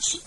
Sí.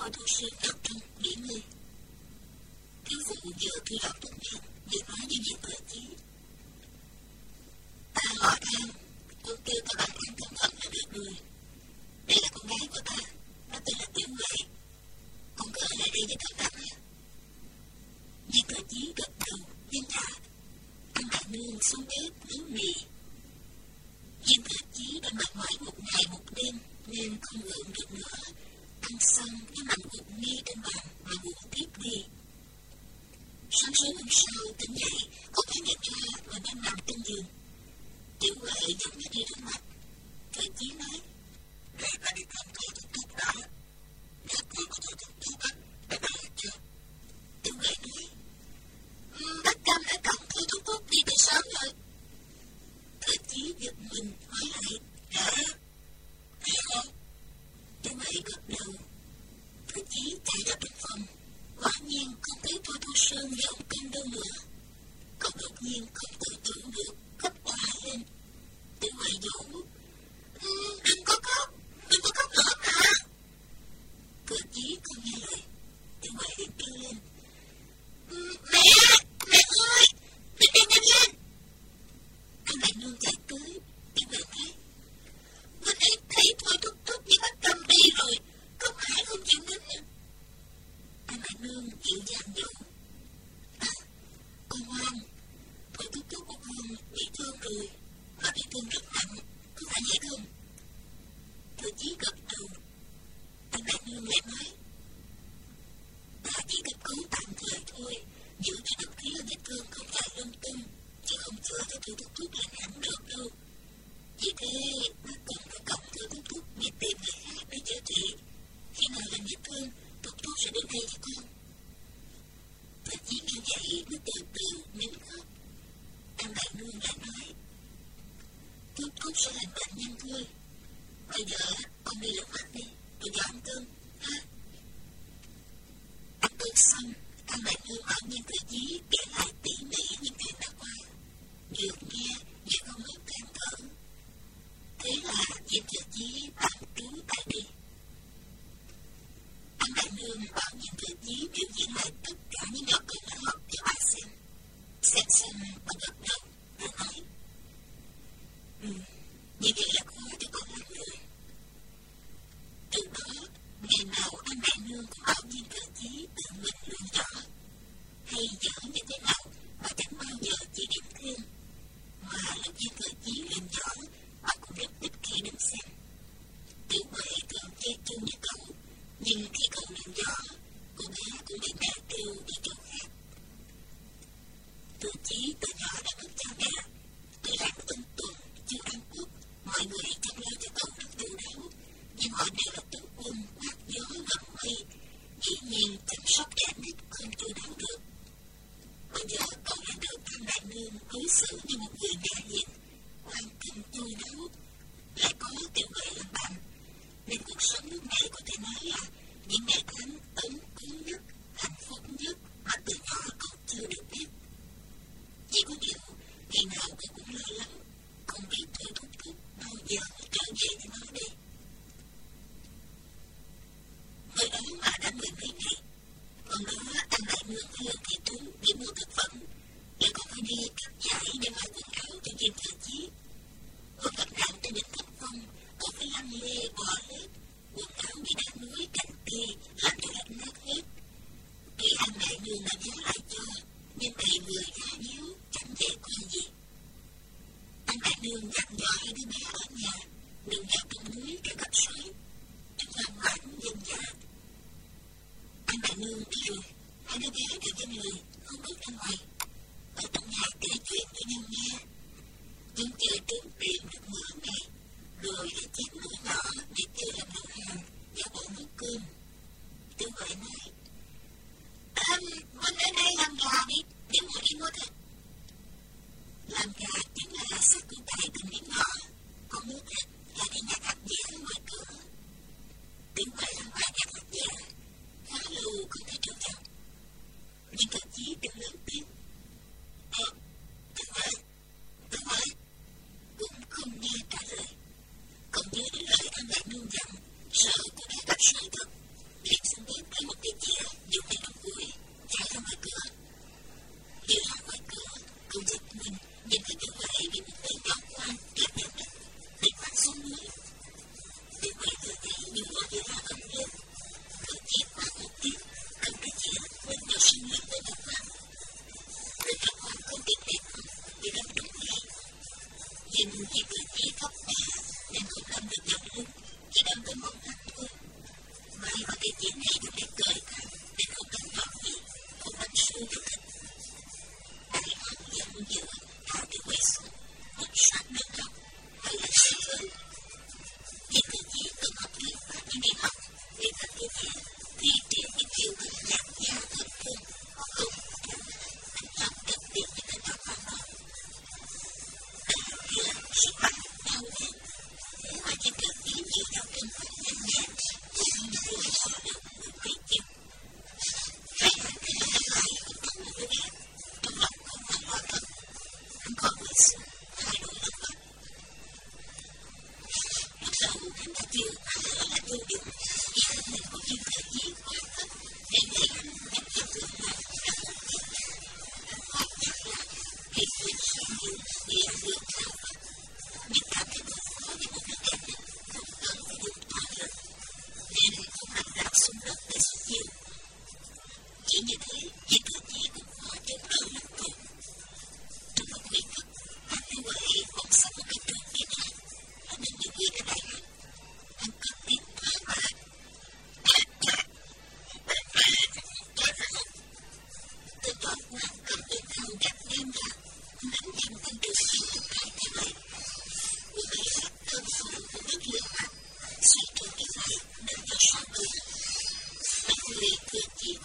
thôi thu sư tập trung nghỉ ngơi. Thiếu phụ vừa thu dọn công nhân vừa nói như việc thời tiết thương mẹ nói ta chỉ cấp cứu tạm thời thôi. Giữ cái độc khí ở vết thương không phải lung tung, Chứ không chữa cho tôi thuốc thuốc lành hẳn được teammate. Chỉ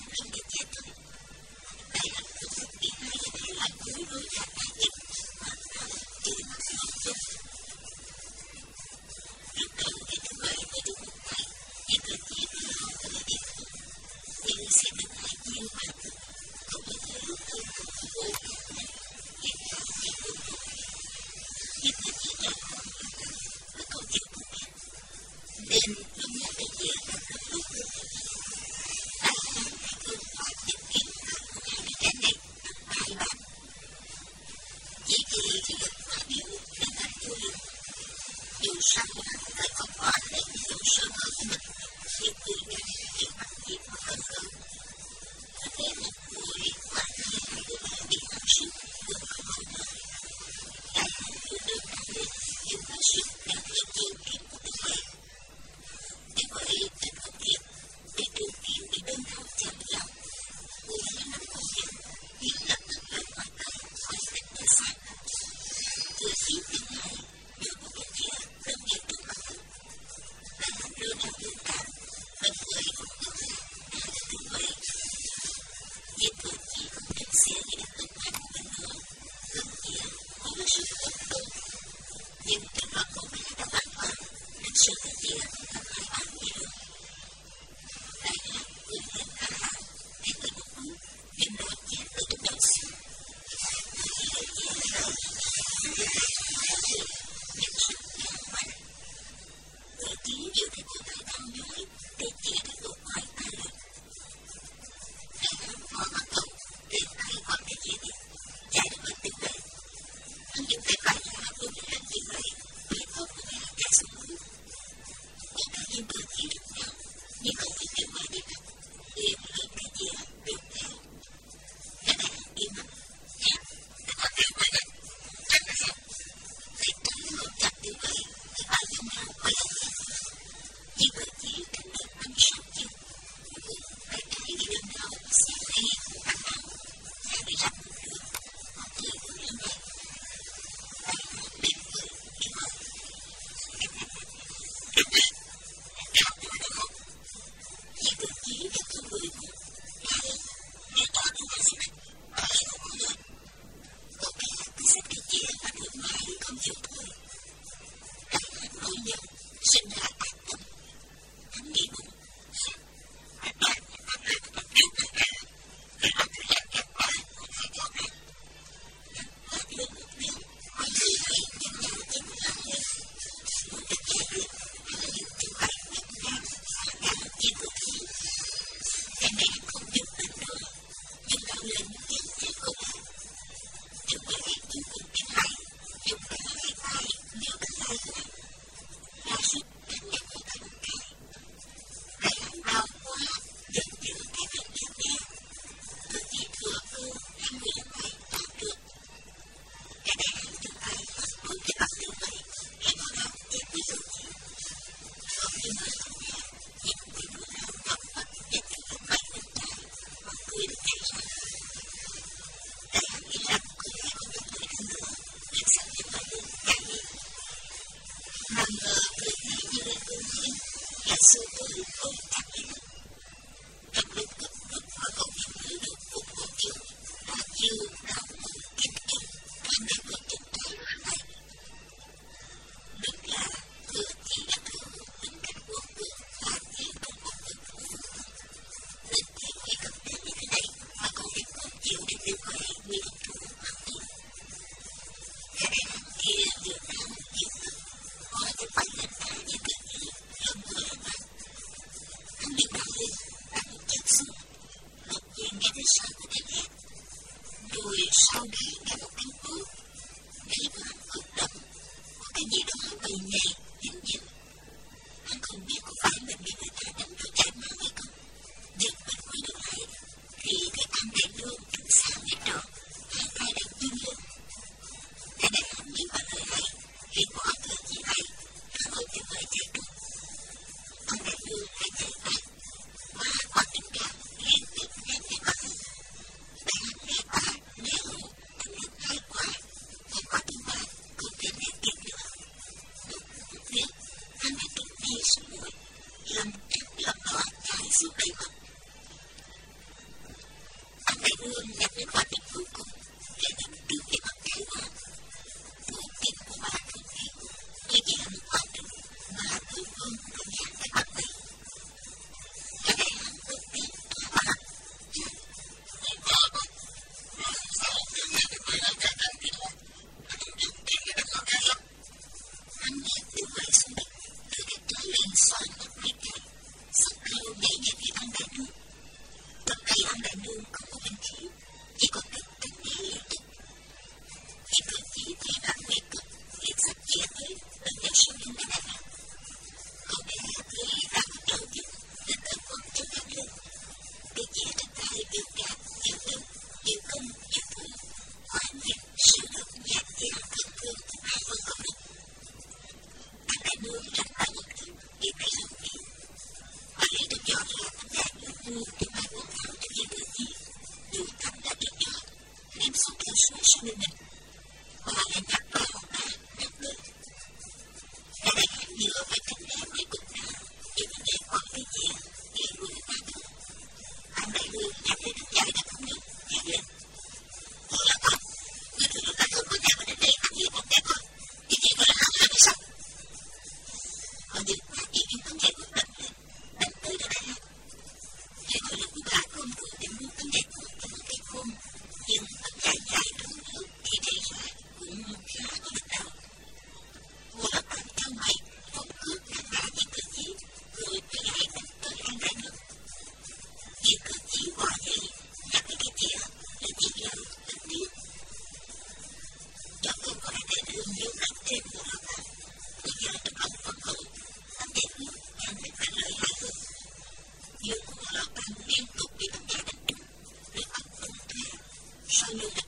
Mai bà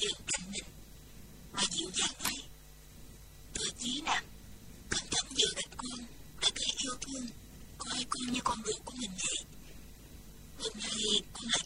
đều căng mình mà dịu dàng vậy tôi chí nè cẩn thận giữ gạch con đã thấy yêu thương, coi con như con ruột của mình vậy. Hôm nay con lại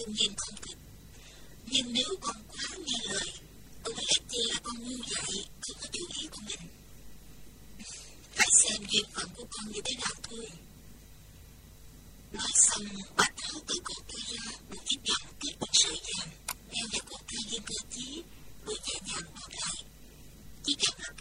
đương nhiên không thích. Nhưng nếu con quá nghe lời, ông Letty là con ngu dại, không có chủ ý của mình. Phải xem duyên phận của con như thế nào thôi. Nói xong, bà tháo từ cổ tôi ra một chiếc nhẫn kết bằng sợi vàng, đeo vào cổ tay viên cơ chí, rồi nhẹ nhàng bỏ lại. Chiếc nhẫn hấp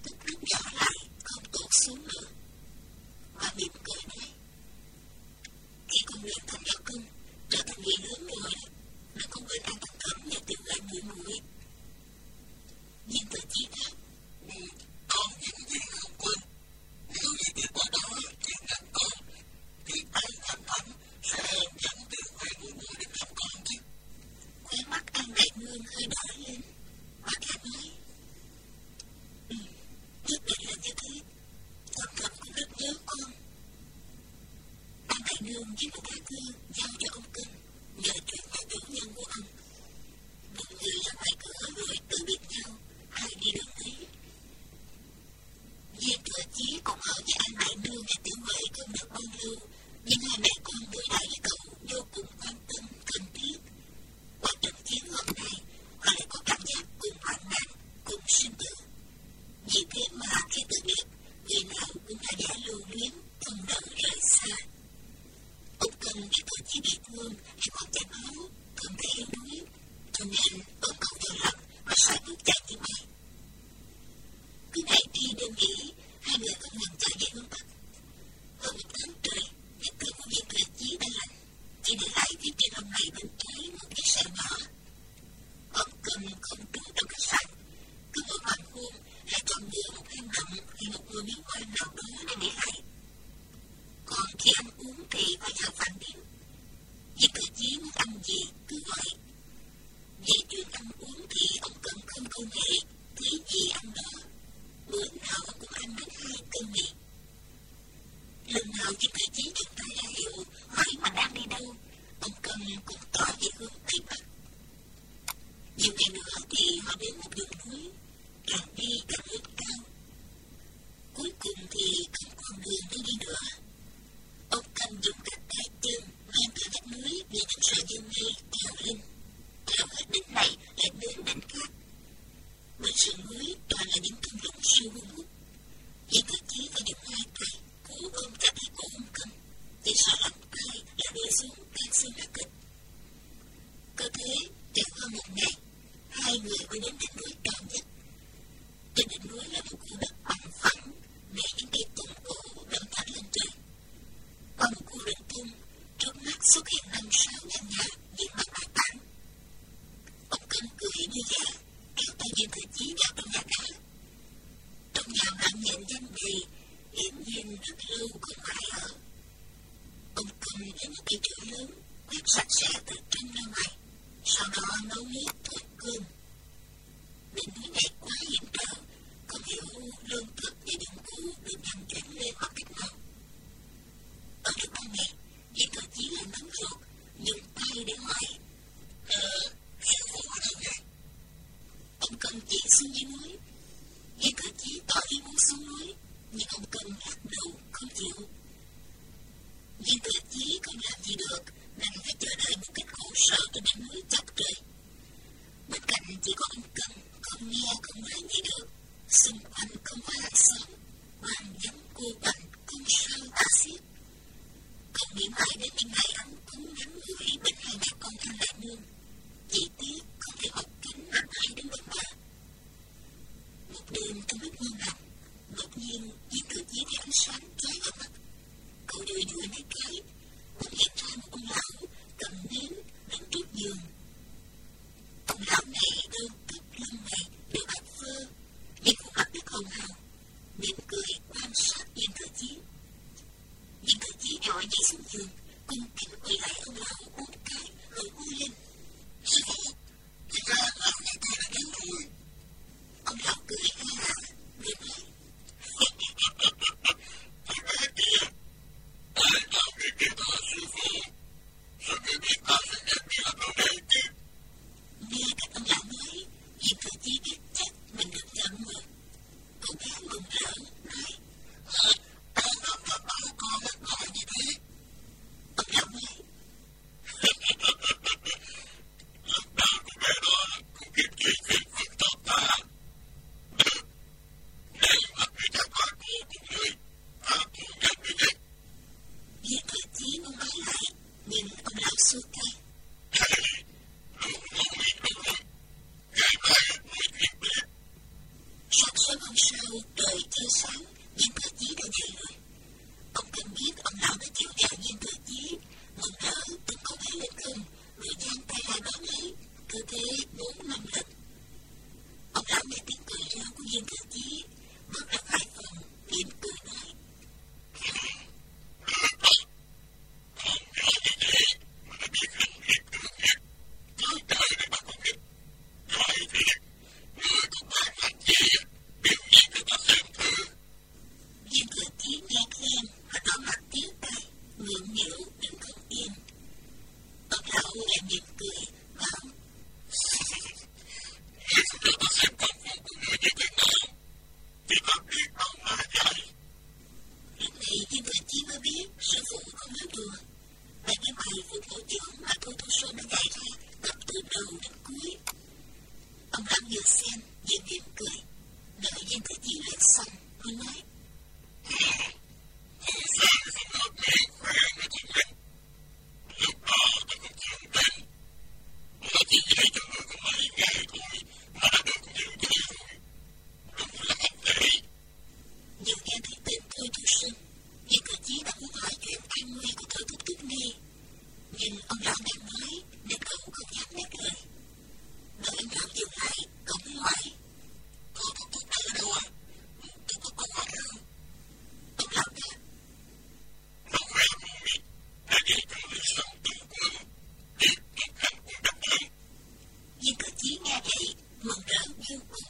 super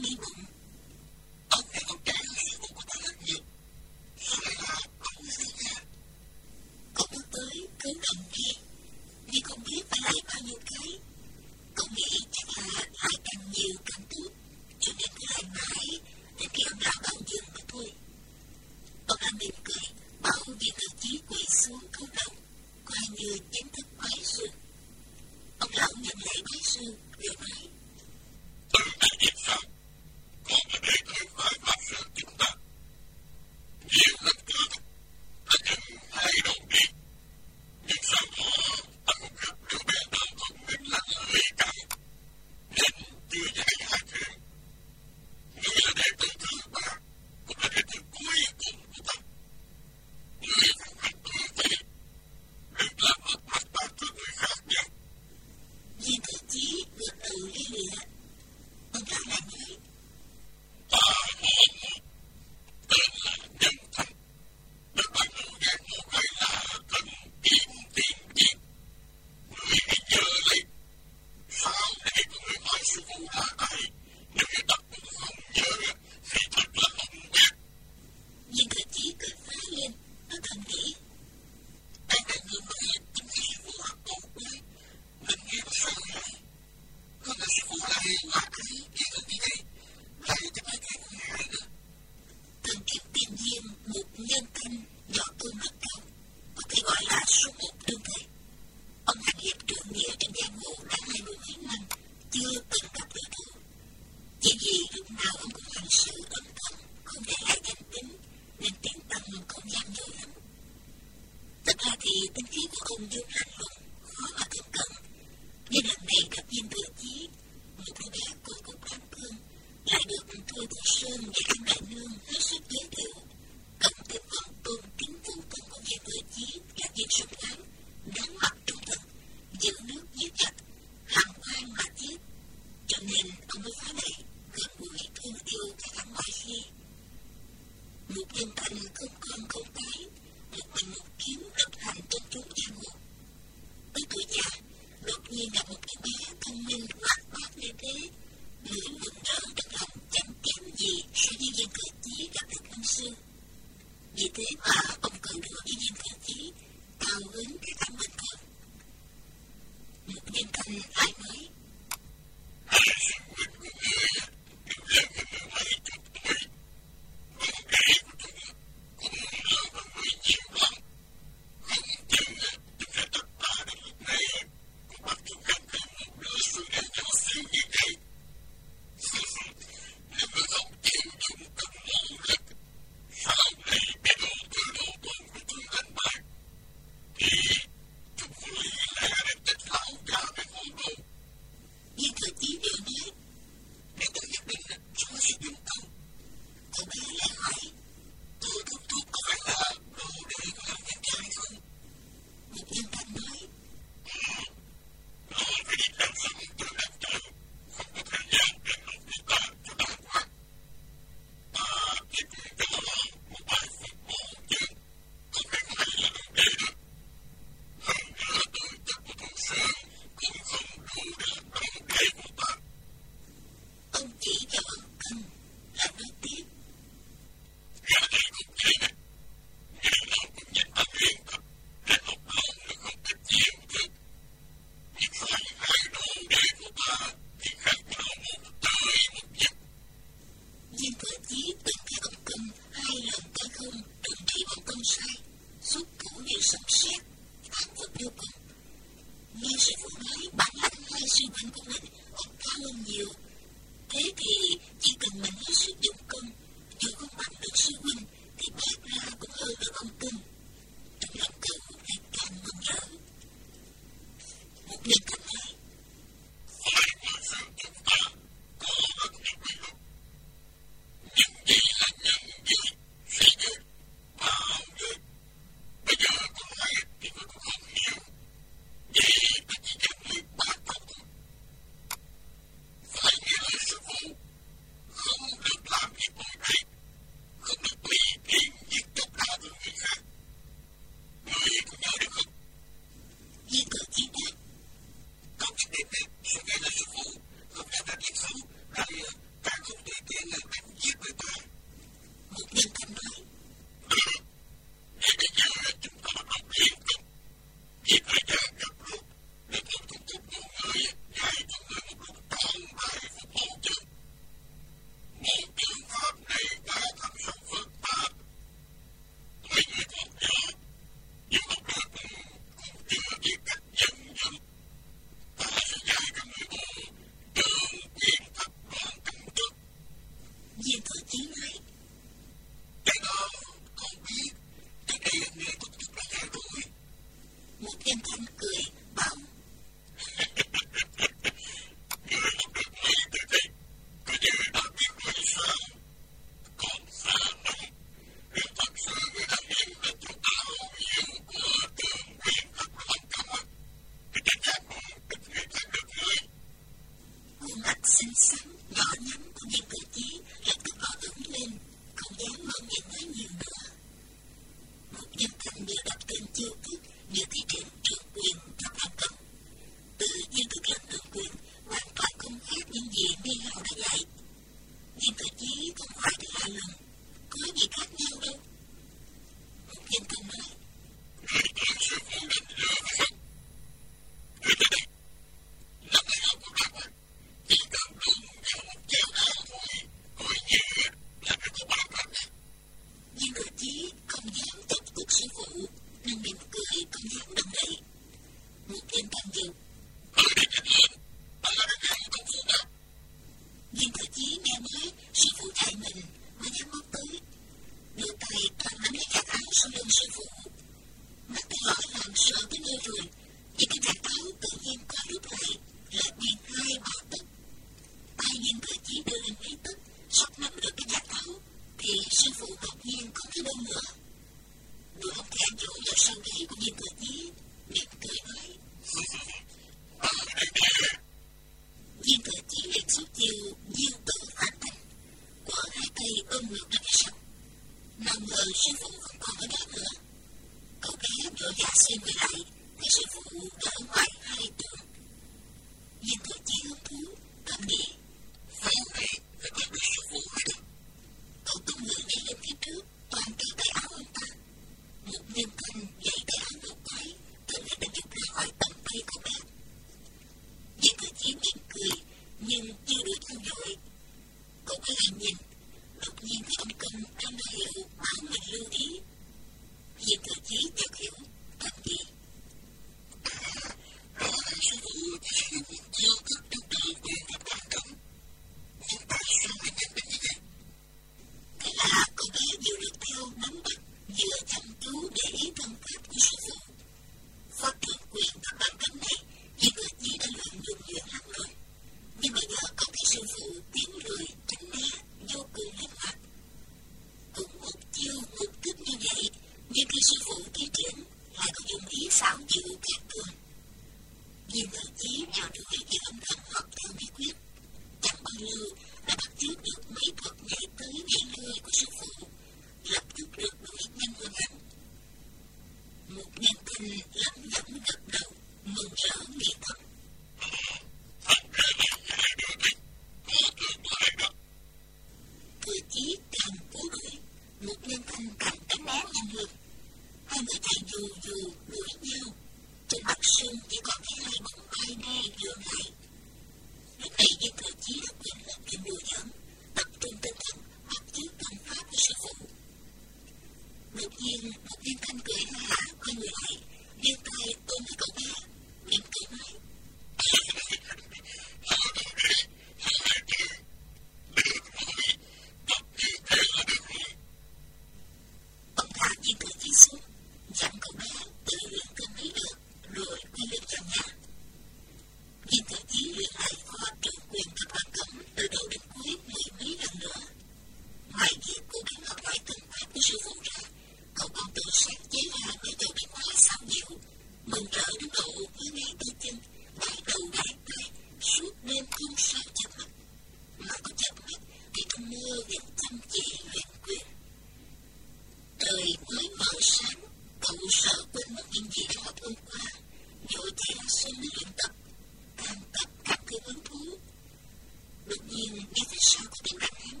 Never shock the man.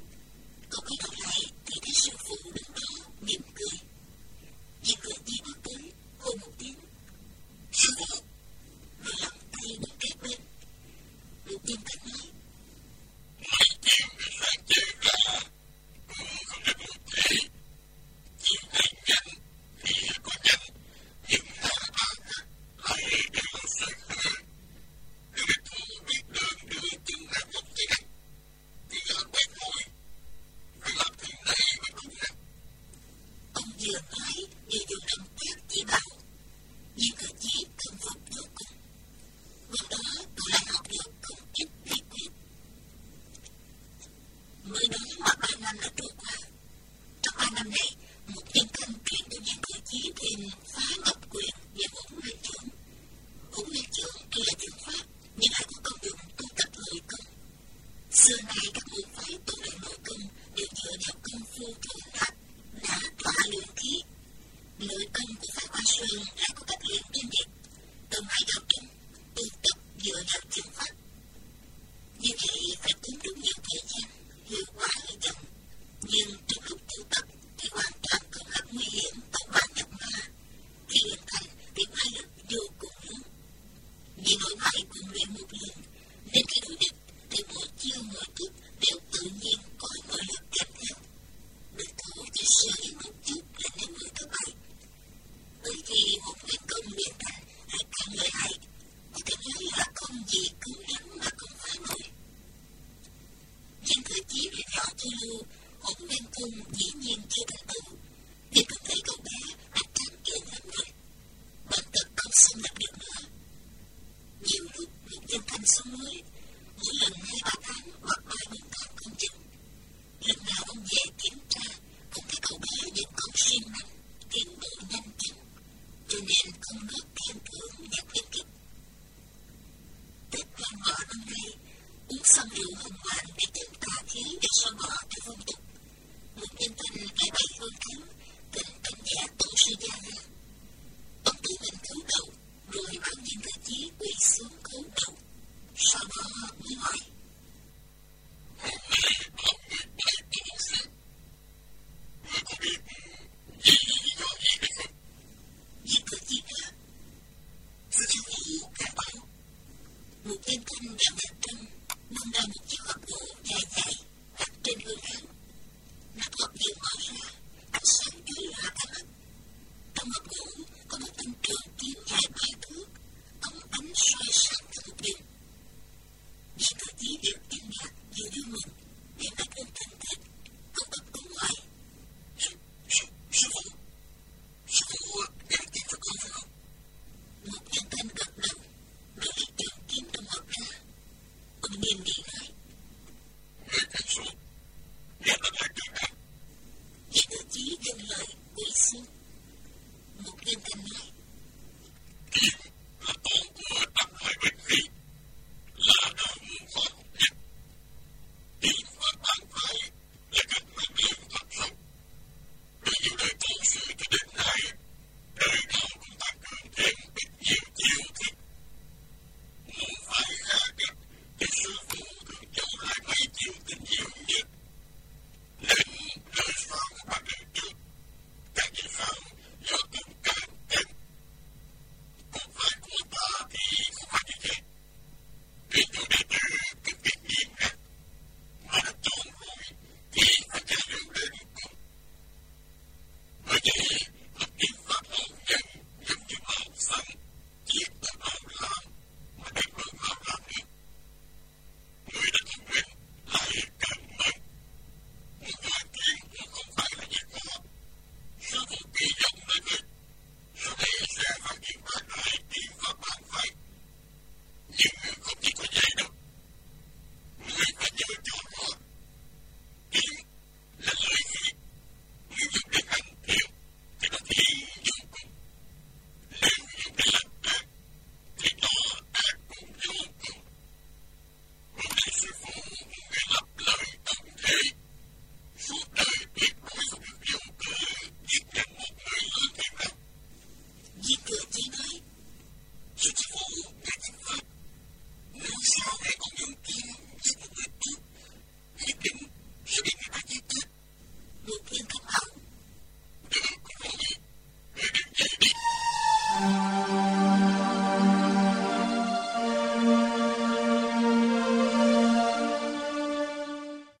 Có cái đầu lại thì thấy sư phụ đừng những cử chỉ luyện họ thu lưu, hỗn nguyên cung dĩ nhiên chưa thành tựu. thì có thể cậu